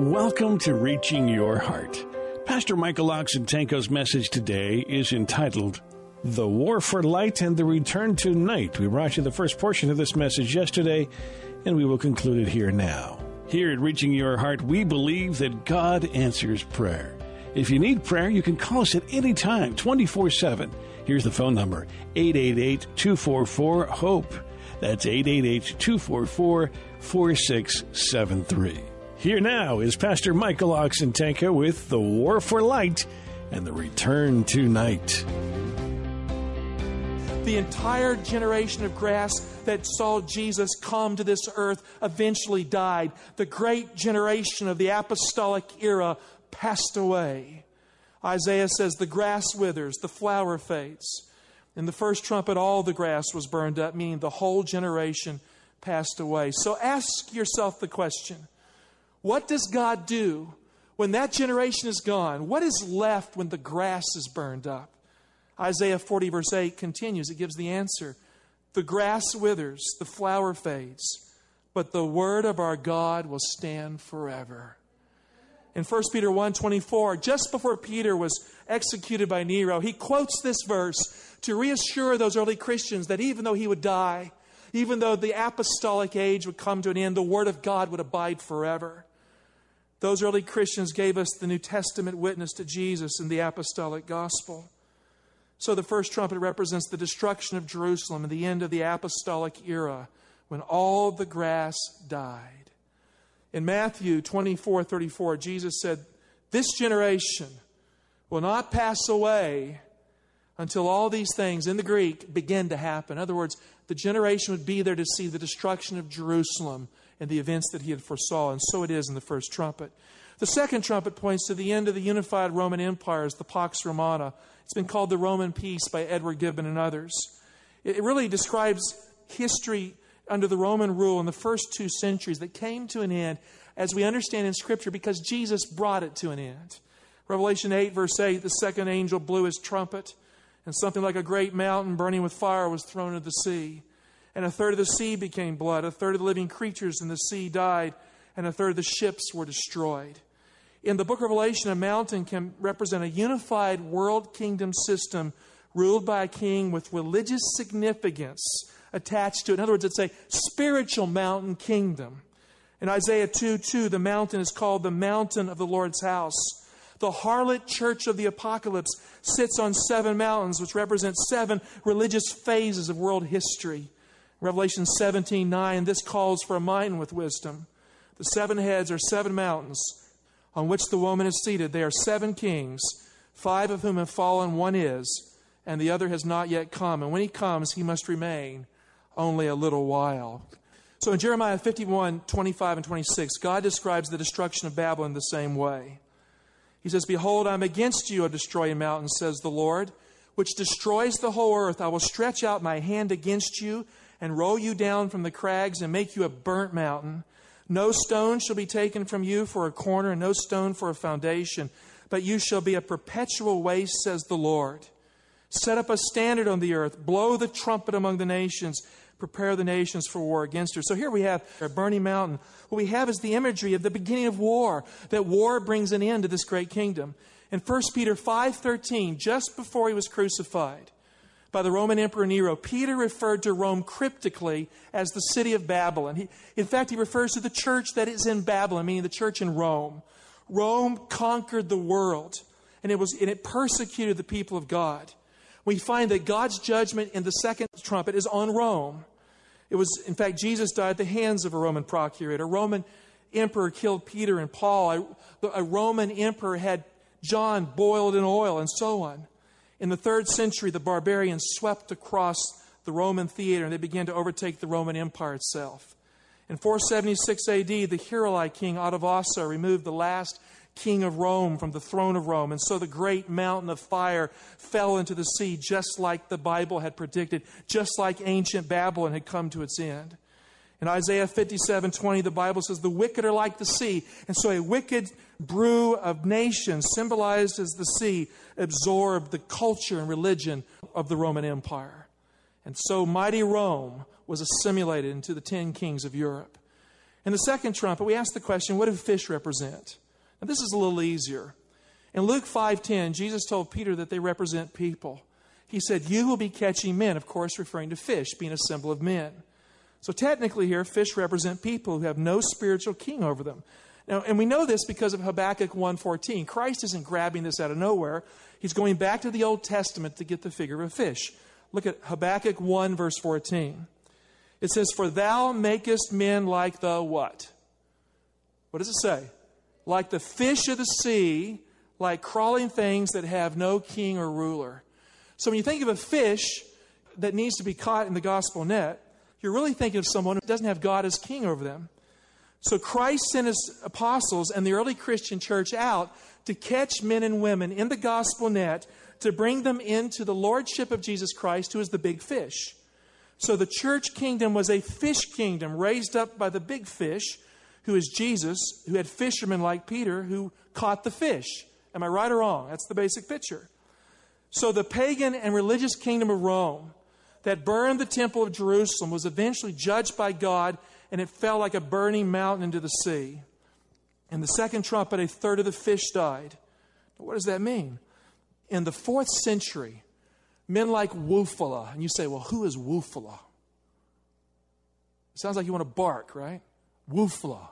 Welcome to Reaching Your Heart. Pastor Michael Oxentenko's message today is entitled The War for Light and the Return to Night. We brought you the first portion of this message yesterday, and we will conclude it here now. Here at Reaching Your Heart, we believe that God answers prayer. If you need prayer, you can call us at any time, 24 7. Here's the phone number 888 244 HOPE. That's 888 244 4673. Here now is Pastor Michael Oxentenko with The War for Light and the Return to Night. The entire generation of grass that saw Jesus come to this earth eventually died. The great generation of the apostolic era passed away. Isaiah says, The grass withers, the flower fades. In the first trumpet, all the grass was burned up, meaning the whole generation passed away. So ask yourself the question what does God do when that generation is gone? What is left when the grass is burned up? Isaiah 40, verse 8 continues. It gives the answer. The grass withers, the flower fades, but the word of our God will stand forever. In 1 Peter 1 24, just before Peter was executed by Nero, he quotes this verse to reassure those early Christians that even though he would die, even though the apostolic age would come to an end, the word of God would abide forever. Those early Christians gave us the New Testament witness to Jesus in the apostolic gospel. So the first trumpet represents the destruction of Jerusalem and the end of the apostolic era when all the grass died. In Matthew 24 34, Jesus said, This generation will not pass away until all these things in the Greek begin to happen. In other words, the generation would be there to see the destruction of Jerusalem and the events that he had foresaw, and so it is in the first trumpet. The second trumpet points to the end of the unified Roman Empire as the Pax Romana. It's been called the Roman Peace by Edward Gibbon and others. It really describes history under the Roman rule in the first two centuries that came to an end, as we understand in Scripture, because Jesus brought it to an end. Revelation 8, verse 8 the second angel blew his trumpet, and something like a great mountain burning with fire was thrown into the sea and a third of the sea became blood. A third of the living creatures in the sea died, and a third of the ships were destroyed. In the book of Revelation, a mountain can represent a unified world kingdom system ruled by a king with religious significance attached to it. In other words, it's a spiritual mountain kingdom. In Isaiah 2 2, the mountain is called the mountain of the Lord's house. The harlot church of the apocalypse sits on seven mountains, which represent seven religious phases of world history. Revelation 17 9, this calls for a mind with wisdom. The seven heads are seven mountains on which the woman is seated. They are seven kings, five of whom have fallen, one is, and the other has not yet come. And when he comes, he must remain only a little while. So in Jeremiah 51 25 and 26, God describes the destruction of Babylon the same way. He says, Behold, I'm against you, a destroying mountain, says the Lord, which destroys the whole earth. I will stretch out my hand against you and roll you down from the crags and make you a burnt mountain. No stone shall be taken from you for a corner, and no stone for a foundation, but you shall be a perpetual waste, says the Lord. Set up a standard on the earth, blow the trumpet among the nations, prepare the nations for war against her. So here we have a burning mountain. What we have is the imagery of the beginning of war, that war brings an end to this great kingdom. In 1 Peter 5:13, just before he was crucified, by the Roman Emperor Nero, Peter referred to Rome cryptically as the city of Babylon. He, in fact, he refers to the church that is in Babylon, meaning the church in Rome. Rome conquered the world, and it, was, and it persecuted the people of God. We find that God's judgment in the second trumpet is on Rome. It was, in fact, Jesus died at the hands of a Roman procurator. A Roman emperor killed Peter and Paul. A, a Roman emperor had John boiled in oil, and so on. In the third century, the barbarians swept across the Roman theater and they began to overtake the Roman Empire itself. In 476 AD, the Heruli king Odovacer removed the last king of Rome from the throne of Rome. And so the great mountain of fire fell into the sea, just like the Bible had predicted, just like ancient Babylon had come to its end. In Isaiah 57 20, the Bible says, The wicked are like the sea. And so a wicked brew of nations, symbolized as the sea, absorbed the culture and religion of the Roman Empire. And so mighty Rome was assimilated into the ten kings of Europe. In the second trumpet, we ask the question, what do fish represent? Now this is a little easier. In Luke 5:10, Jesus told Peter that they represent people. He said, "You will be catching men," of course referring to fish, being a symbol of men. So technically here, fish represent people who have no spiritual king over them. Now, and we know this because of Habakkuk 1.14. Christ isn't grabbing this out of nowhere. He's going back to the Old Testament to get the figure of a fish. Look at Habakkuk 1, verse 14. It says, For thou makest men like the what? What does it say? Like the fish of the sea, like crawling things that have no king or ruler. So when you think of a fish that needs to be caught in the gospel net, you're really thinking of someone who doesn't have God as king over them. So Christ sent his apostles and the early Christian church out to catch men and women in the gospel net to bring them into the lordship of Jesus Christ, who is the big fish. So the church kingdom was a fish kingdom raised up by the big fish, who is Jesus, who had fishermen like Peter who caught the fish. Am I right or wrong? That's the basic picture. So the pagan and religious kingdom of Rome that burned the temple of Jerusalem was eventually judged by God and it fell like a burning mountain into the sea. In the second trumpet, a third of the fish died. What does that mean? In the fourth century, men like Wulfila, and you say, well, who is Wulfila? Sounds like you want to bark, right? Wulfila.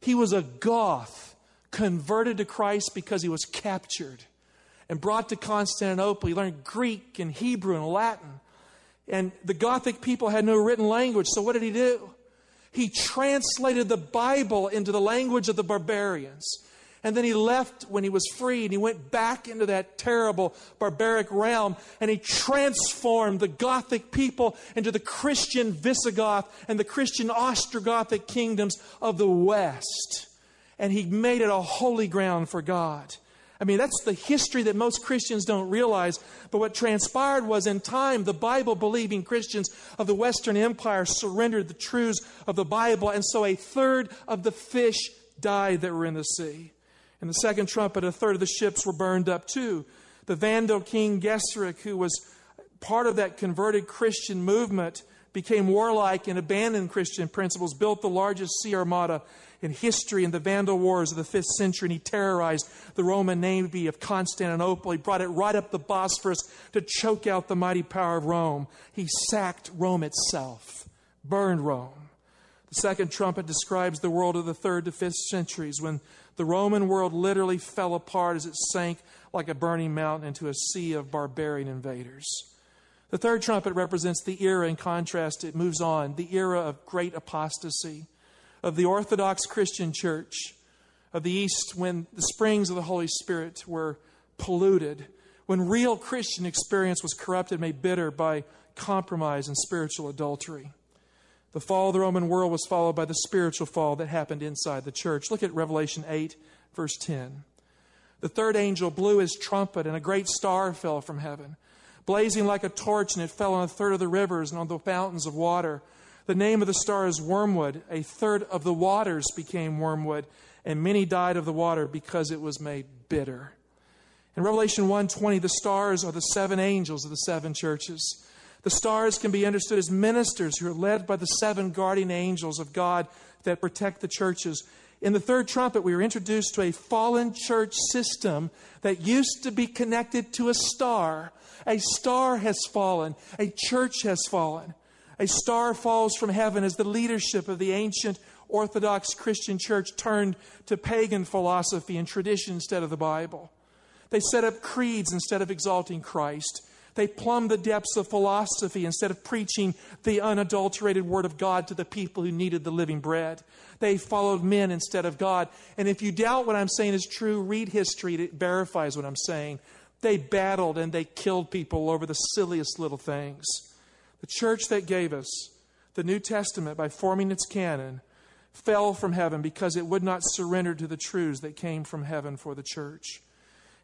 He was a Goth converted to Christ because he was captured and brought to Constantinople. He learned Greek and Hebrew and Latin. And the Gothic people had no written language, so what did he do? He translated the Bible into the language of the barbarians. And then he left when he was free and he went back into that terrible barbaric realm and he transformed the Gothic people into the Christian Visigoth and the Christian Ostrogothic kingdoms of the West. And he made it a holy ground for God. I mean, that's the history that most Christians don't realize. But what transpired was in time, the Bible believing Christians of the Western Empire surrendered the truths of the Bible. And so a third of the fish died that were in the sea. In the second trumpet, a third of the ships were burned up too. The Vandal king Genseric, who was part of that converted Christian movement, became warlike and abandoned Christian principles, built the largest sea armada in history in the Vandal Wars of the 5th century, and he terrorized the Roman navy of Constantinople. He brought it right up the Bosphorus to choke out the mighty power of Rome. He sacked Rome itself, burned Rome. The second trumpet describes the world of the 3rd to 5th centuries when the Roman world literally fell apart as it sank like a burning mountain into a sea of barbarian invaders. The third trumpet represents the era, in contrast, it moves on, the era of great apostasy, of the Orthodox Christian church of the East when the springs of the Holy Spirit were polluted, when real Christian experience was corrupted, made bitter by compromise and spiritual adultery. The fall of the Roman world was followed by the spiritual fall that happened inside the church. Look at Revelation 8, verse 10. The third angel blew his trumpet, and a great star fell from heaven blazing like a torch, and it fell on a third of the rivers and on the fountains of water. The name of the star is wormwood. A third of the waters became wormwood, and many died of the water because it was made bitter. In Revelation 1:20, the stars are the seven angels of the seven churches. The stars can be understood as ministers who are led by the seven guardian angels of God that protect the churches. In the third trumpet, we were introduced to a fallen church system that used to be connected to a star. A star has fallen, a church has fallen. A star falls from heaven as the leadership of the ancient Orthodox Christian church turned to pagan philosophy and tradition instead of the Bible. They set up creeds instead of exalting Christ. They plumbed the depths of philosophy instead of preaching the unadulterated Word of God to the people who needed the living bread. They followed men instead of God. And if you doubt what I'm saying is true, read history. It verifies what I'm saying. They battled and they killed people over the silliest little things. The church that gave us the New Testament, by forming its canon, fell from heaven because it would not surrender to the truths that came from heaven for the church.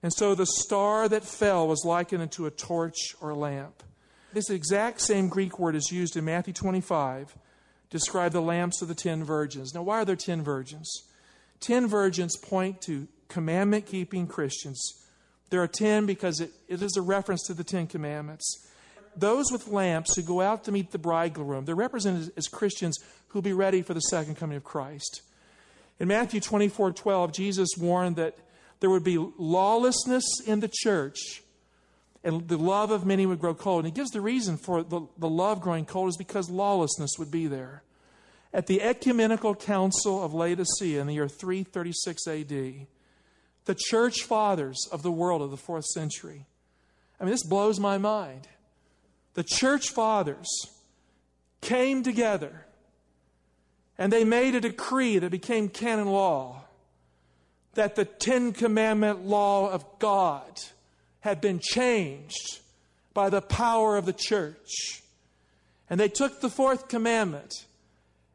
And so the star that fell was likened unto a torch or lamp. This exact same Greek word is used in Matthew 25 to describe the lamps of the ten virgins. Now, why are there ten virgins? Ten virgins point to commandment keeping Christians. There are ten because it, it is a reference to the Ten Commandments. Those with lamps who go out to meet the bridegroom, they're represented as Christians who will be ready for the second coming of Christ. In Matthew 24 12, Jesus warned that there would be lawlessness in the church and the love of many would grow cold. And he gives the reason for the, the love growing cold is because lawlessness would be there. At the Ecumenical Council of Laodicea in the year 336 AD, the church fathers of the world of the fourth century, I mean, this blows my mind. The church fathers came together and they made a decree that became canon law that the Ten Commandment law of God had been changed by the power of the church. And they took the fourth commandment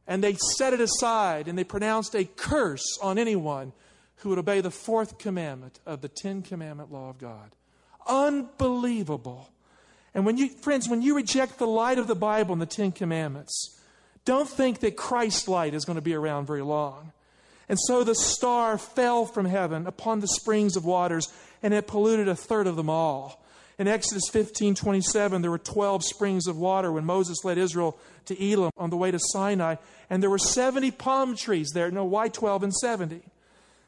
and they set it aside and they pronounced a curse on anyone who would obey the fourth commandment of the Ten Commandment law of God. Unbelievable. And when you, friends, when you reject the light of the Bible and the Ten Commandments, don't think that Christ's light is going to be around very long. And so the star fell from heaven upon the springs of waters, and it polluted a third of them all. In Exodus 15 27, there were 12 springs of water when Moses led Israel to Elim on the way to Sinai, and there were 70 palm trees there. No, why 12 and 70?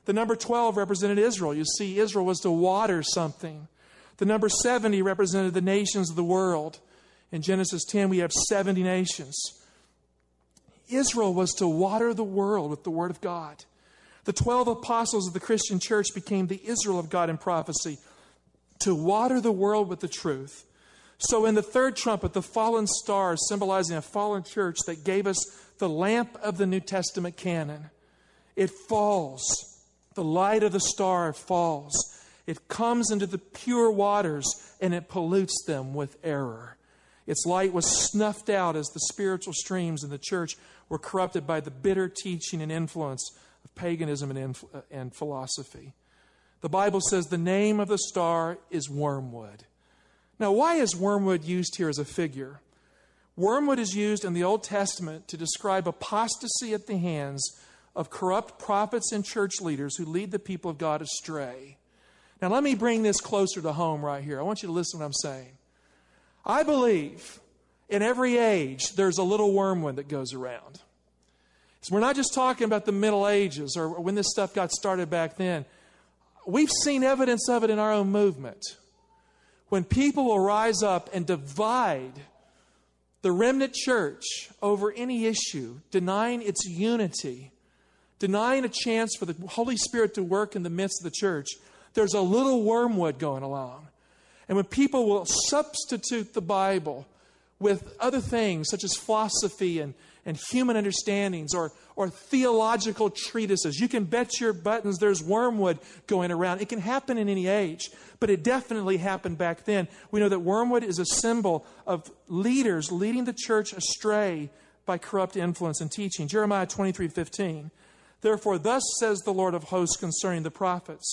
The number 12 represented Israel. You see, Israel was to water something. The number 70 represented the nations of the world. In Genesis 10, we have 70 nations. Israel was to water the world with the Word of God. The 12 apostles of the Christian church became the Israel of God in prophecy to water the world with the truth. So, in the third trumpet, the fallen star symbolizing a fallen church that gave us the lamp of the New Testament canon, it falls. The light of the star falls. It comes into the pure waters and it pollutes them with error. Its light was snuffed out as the spiritual streams in the church were corrupted by the bitter teaching and influence of paganism and, uh, and philosophy. The Bible says the name of the star is wormwood. Now, why is wormwood used here as a figure? Wormwood is used in the Old Testament to describe apostasy at the hands of corrupt prophets and church leaders who lead the people of God astray. Now, let me bring this closer to home right here. I want you to listen to what I'm saying. I believe in every age there's a little wormwood that goes around. So we're not just talking about the Middle Ages or when this stuff got started back then. We've seen evidence of it in our own movement. When people will rise up and divide the remnant church over any issue, denying its unity, denying a chance for the Holy Spirit to work in the midst of the church, there's a little wormwood going along. And when people will substitute the Bible with other things such as philosophy and, and human understandings or, or theological treatises. You can bet your buttons there's wormwood going around. It can happen in any age, but it definitely happened back then. We know that wormwood is a symbol of leaders leading the church astray by corrupt influence and teaching. Jeremiah 23 15. Therefore, thus says the Lord of hosts concerning the prophets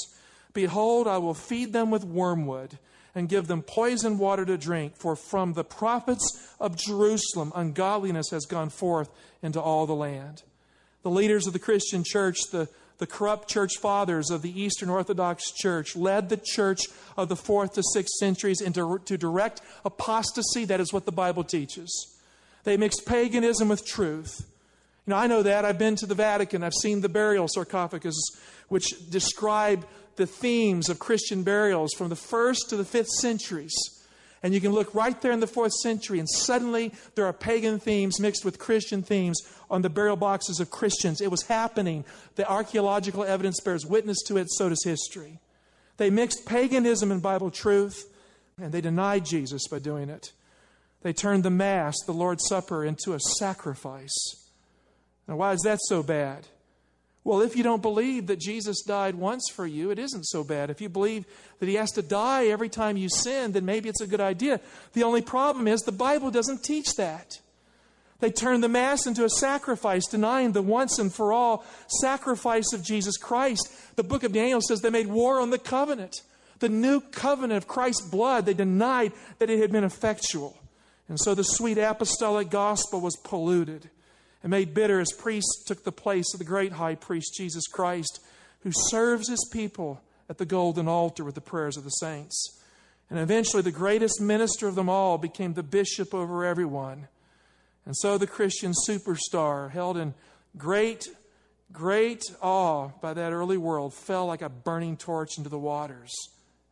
Behold, I will feed them with wormwood and give them poison water to drink, for from the prophets of Jerusalem ungodliness has gone forth into all the land. The leaders of the Christian church, the, the corrupt church fathers of the Eastern Orthodox Church, led the church of the fourth to sixth centuries into to direct apostasy. That is what the Bible teaches. They mixed paganism with truth. You know, I know that. I've been to the Vatican. I've seen the burial sarcophagus, which describe the themes of Christian burials from the first to the fifth centuries. And you can look right there in the fourth century, and suddenly there are pagan themes mixed with Christian themes on the burial boxes of Christians. It was happening. The archaeological evidence bears witness to it, so does history. They mixed paganism and Bible truth, and they denied Jesus by doing it. They turned the Mass, the Lord's Supper, into a sacrifice. Now, why is that so bad? Well, if you don't believe that Jesus died once for you, it isn't so bad. If you believe that he has to die every time you sin, then maybe it's a good idea. The only problem is the Bible doesn't teach that. They turned the Mass into a sacrifice, denying the once and for all sacrifice of Jesus Christ. The book of Daniel says they made war on the covenant. The new covenant of Christ's blood, they denied that it had been effectual. And so the sweet apostolic gospel was polluted and made bitter as priests took the place of the great high priest, Jesus Christ, who serves his people at the golden altar with the prayers of the saints. And eventually, the greatest minister of them all became the bishop over everyone. And so the Christian superstar, held in great, great awe by that early world, fell like a burning torch into the waters,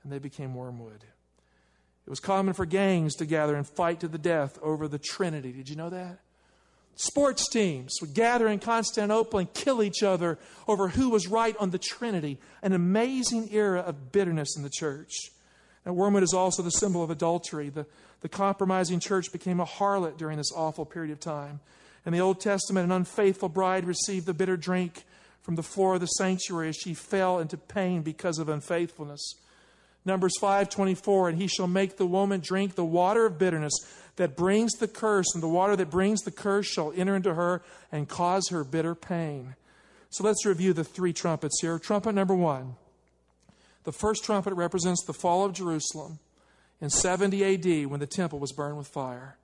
and they became wormwood. It was common for gangs to gather and fight to the death over the Trinity. Did you know that? Sports teams would gather in Constantinople and kill each other over who was right on the Trinity. An amazing era of bitterness in the church. And wormwood is also the symbol of adultery. The, the compromising church became a harlot during this awful period of time. In the Old Testament, an unfaithful bride received the bitter drink from the floor of the sanctuary as she fell into pain because of unfaithfulness. Numbers 5:24 and he shall make the woman drink the water of bitterness that brings the curse and the water that brings the curse shall enter into her and cause her bitter pain. So let's review the three trumpets here. Trumpet number 1. The first trumpet represents the fall of Jerusalem in 70 AD when the temple was burned with fire.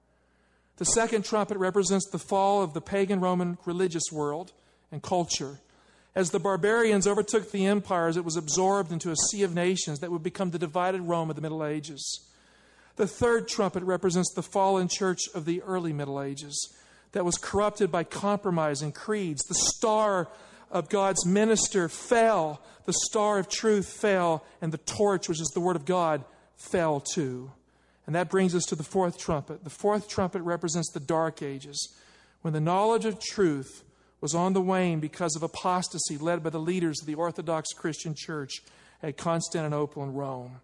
The second trumpet represents the fall of the pagan Roman religious world and culture as the barbarians overtook the empires, it was absorbed into a sea of nations that would become the divided Rome of the Middle Ages. The third trumpet represents the fallen church of the early Middle Ages that was corrupted by compromise and creeds. The star of God's minister fell, the star of truth fell, and the torch, which is the Word of God, fell too. And that brings us to the fourth trumpet. The fourth trumpet represents the dark ages, when the knowledge of truth was on the wane because of apostasy led by the leaders of the Orthodox Christian Church at Constantinople and Rome.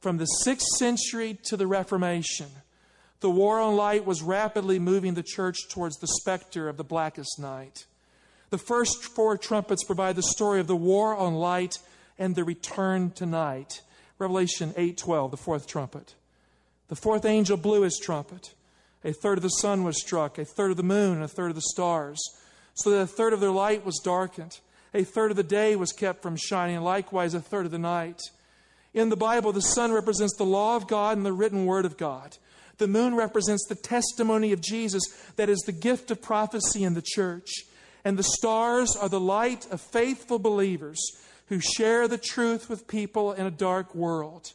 From the 6th century to the Reformation, the war on light was rapidly moving the church towards the specter of the blackest night. The first four trumpets provide the story of the war on light and the return to night. Revelation 8:12, the fourth trumpet. The fourth angel blew his trumpet. A third of the sun was struck, a third of the moon, and a third of the stars so that a third of their light was darkened. A third of the day was kept from shining, likewise a third of the night. In the Bible, the sun represents the law of God and the written word of God. The moon represents the testimony of Jesus that is the gift of prophecy in the church. And the stars are the light of faithful believers who share the truth with people in a dark world.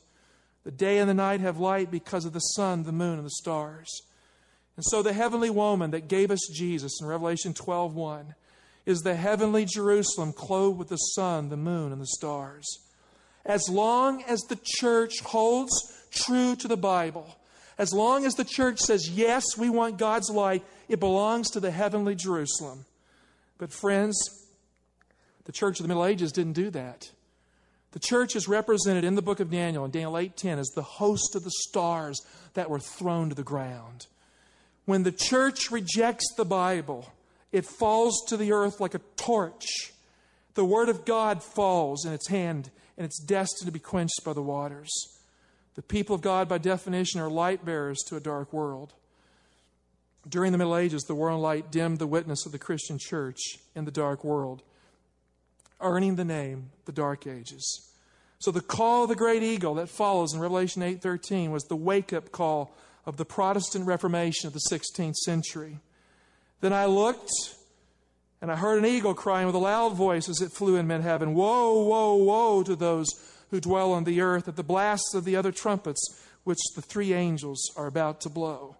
The day and the night have light because of the sun, the moon, and the stars. And so the heavenly woman that gave us Jesus in Revelation 12:1 is the heavenly Jerusalem clothed with the sun, the moon, and the stars. As long as the church holds true to the Bible, as long as the church says, yes, we want God's light, it belongs to the heavenly Jerusalem. But, friends, the church of the Middle Ages didn't do that. The church is represented in the book of Daniel, in Daniel 8:10, as the host of the stars that were thrown to the ground. When the church rejects the Bible, it falls to the earth like a torch. The Word of God falls in its hand, and it's destined to be quenched by the waters. The people of God, by definition, are light bearers to a dark world. During the Middle Ages, the on light dimmed the witness of the Christian church in the dark world, earning the name the Dark Ages. So the call of the great eagle that follows in Revelation 8:13 was the wake-up call of the Protestant Reformation of the 16th century. Then I looked, and I heard an eagle crying with a loud voice as it flew in mid heaven Woe, woe, woe to those who dwell on the earth at the blasts of the other trumpets which the three angels are about to blow.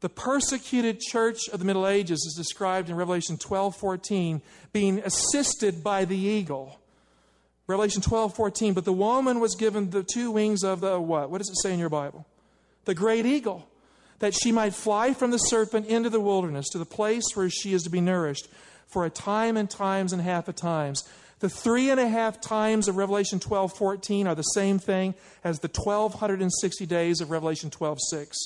The persecuted church of the Middle Ages is described in Revelation 12:14 being assisted by the eagle. Revelation 12:14, but the woman was given the two wings of the what? What does it say in your Bible? The great eagle, that she might fly from the serpent into the wilderness to the place where she is to be nourished for a time and times and half a times. The three and a half times of Revelation 12 14 are the same thing as the 1260 days of Revelation 12 6.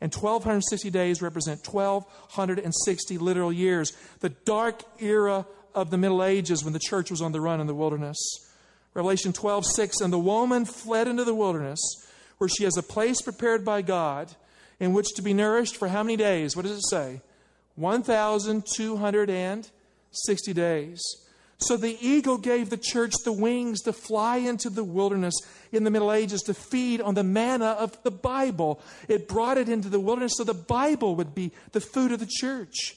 And 1260 days represent 1260 literal years, the dark era of the Middle Ages when the church was on the run in the wilderness. Revelation 12 6 And the woman fled into the wilderness where she has a place prepared by God in which to be nourished for how many days? What does it say? 1,260 days. So the eagle gave the church the wings to fly into the wilderness in the Middle Ages to feed on the manna of the Bible. It brought it into the wilderness so the Bible would be the food of the church.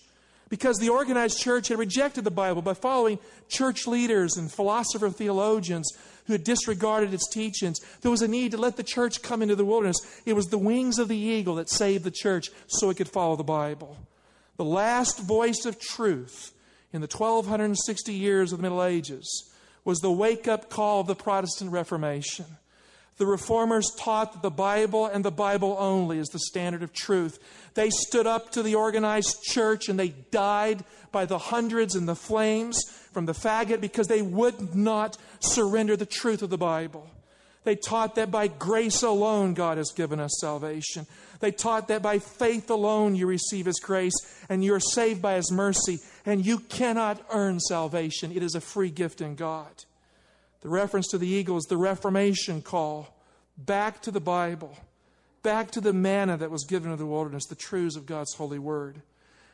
Because the organized church had rejected the Bible by following church leaders and philosopher theologians who had disregarded its teachings, there was a need to let the church come into the wilderness. It was the wings of the eagle that saved the church so it could follow the Bible. The last voice of truth in the 1260 years of the Middle Ages was the wake up call of the Protestant Reformation. The reformers taught that the Bible and the Bible only is the standard of truth. They stood up to the organized church and they died by the hundreds in the flames from the faggot because they would not surrender the truth of the Bible. They taught that by grace alone God has given us salvation. They taught that by faith alone you receive His grace and you are saved by His mercy and you cannot earn salvation. It is a free gift in God. The reference to the eagle is the Reformation call back to the Bible, back to the manna that was given in the wilderness, the truths of God's holy word.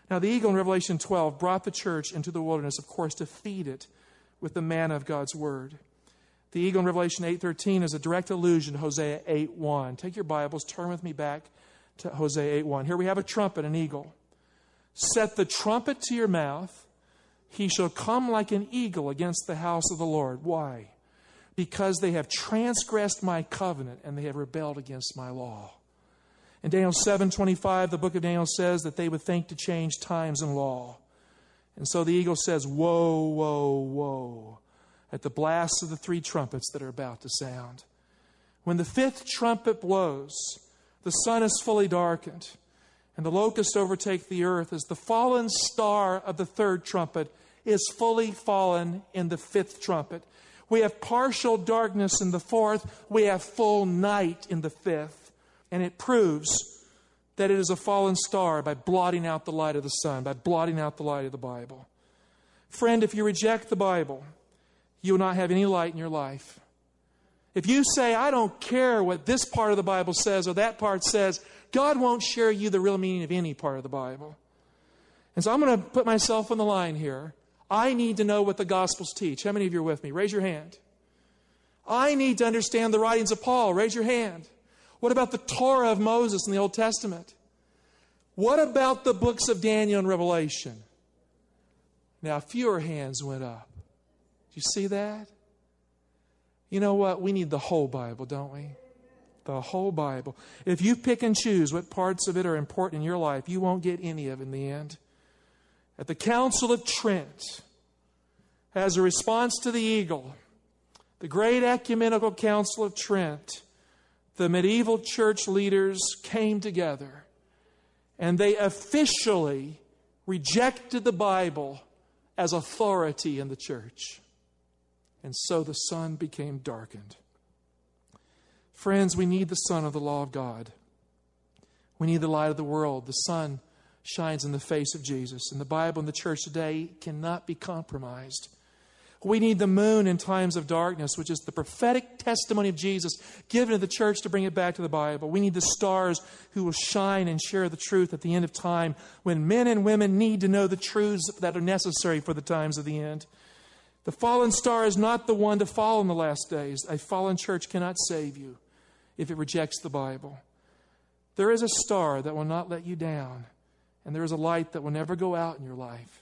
Now, the eagle in Revelation 12 brought the church into the wilderness, of course, to feed it with the manna of God's word. The eagle in Revelation 8:13 is a direct allusion to Hosea 8:1. Take your Bibles, turn with me back to Hosea 8:1. Here we have a trumpet, an eagle. Set the trumpet to your mouth. He shall come like an eagle against the house of the Lord. Why? Because they have transgressed my covenant and they have rebelled against my law. In Daniel 7:25, the book of Daniel says that they would think to change times and law. And so the eagle says, "Woe, woe, woe," at the blasts of the three trumpets that are about to sound. When the fifth trumpet blows, the sun is fully darkened, and the locusts overtake the earth as the fallen star of the third trumpet is fully fallen in the fifth trumpet. We have partial darkness in the fourth. We have full night in the fifth. And it proves that it is a fallen star by blotting out the light of the sun, by blotting out the light of the Bible. Friend, if you reject the Bible, you will not have any light in your life. If you say, I don't care what this part of the Bible says or that part says, God won't share you the real meaning of any part of the Bible. And so I'm going to put myself on the line here. I need to know what the Gospels teach. How many of you are with me? Raise your hand. I need to understand the writings of Paul. Raise your hand. What about the Torah of Moses in the Old Testament? What about the books of Daniel and Revelation? Now, fewer hands went up. Do you see that? You know what? We need the whole Bible, don't we? The whole Bible. If you pick and choose what parts of it are important in your life, you won't get any of it in the end. At the Council of Trent, as a response to the eagle, the great ecumenical council of Trent, the medieval church leaders came together and they officially rejected the Bible as authority in the church. And so the sun became darkened. Friends, we need the sun of the law of God. We need the light of the world. The sun shines in the face of Jesus. And the Bible and the church today cannot be compromised. We need the moon in times of darkness, which is the prophetic testimony of Jesus given to the church to bring it back to the Bible. We need the stars who will shine and share the truth at the end of time when men and women need to know the truths that are necessary for the times of the end. The fallen star is not the one to fall in the last days. A fallen church cannot save you if it rejects the Bible. There is a star that will not let you down and there is a light that will never go out in your life.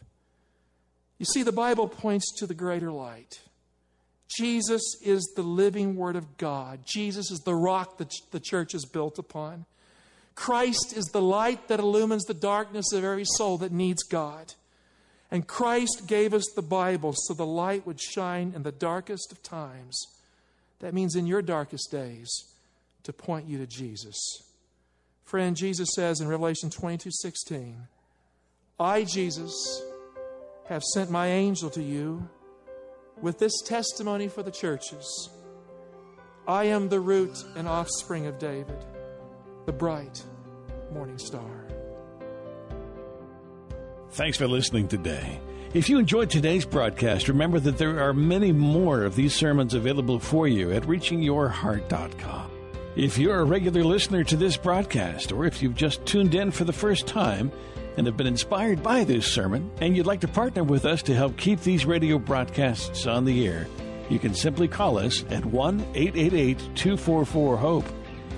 You see, the Bible points to the greater light. Jesus is the living Word of God. Jesus is the rock that the church is built upon. Christ is the light that illumines the darkness of every soul that needs God. And Christ gave us the Bible so the light would shine in the darkest of times. That means in your darkest days to point you to Jesus. Friend, Jesus says in Revelation 22 16, I, Jesus, have sent my angel to you with this testimony for the churches. I am the root and offspring of David, the bright morning star. Thanks for listening today. If you enjoyed today's broadcast, remember that there are many more of these sermons available for you at reachingyourheart.com. If you're a regular listener to this broadcast, or if you've just tuned in for the first time, and have been inspired by this sermon, and you'd like to partner with us to help keep these radio broadcasts on the air, you can simply call us at 1 888 244 HOPE.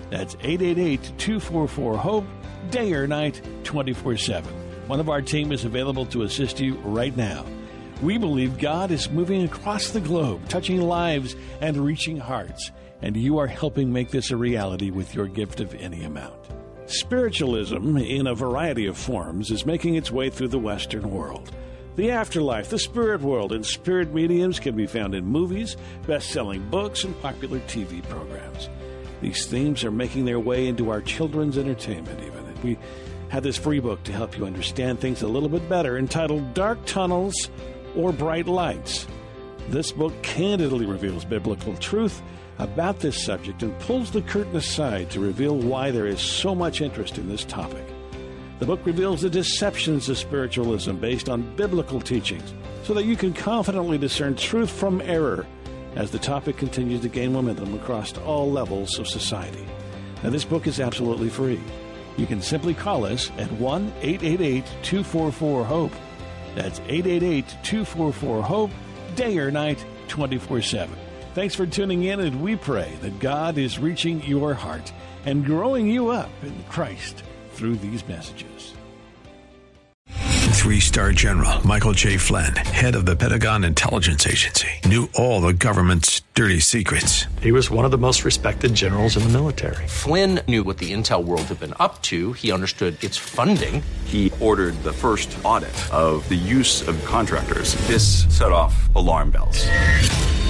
That's 888 244 HOPE, day or night, 24 7. One of our team is available to assist you right now. We believe God is moving across the globe, touching lives and reaching hearts, and you are helping make this a reality with your gift of any amount. Spiritualism, in a variety of forms, is making its way through the Western world. The afterlife, the spirit world, and spirit mediums can be found in movies, best selling books, and popular TV programs. These themes are making their way into our children's entertainment, even. We have this free book to help you understand things a little bit better entitled Dark Tunnels or Bright Lights. This book candidly reveals biblical truth about this subject and pulls the curtain aside to reveal why there is so much interest in this topic. The book reveals the deceptions of spiritualism based on biblical teachings so that you can confidently discern truth from error as the topic continues to gain momentum across all levels of society. Now, this book is absolutely free. You can simply call us at 1 888 244 HOPE. That's 888 244 HOPE, day or night, 24 7. Thanks for tuning in, and we pray that God is reaching your heart and growing you up in Christ through these messages. Three star general Michael J. Flynn, head of the Pentagon Intelligence Agency, knew all the government's dirty secrets. He was one of the most respected generals in the military. Flynn knew what the intel world had been up to, he understood its funding. He ordered the first audit of the use of contractors. This set off alarm bells.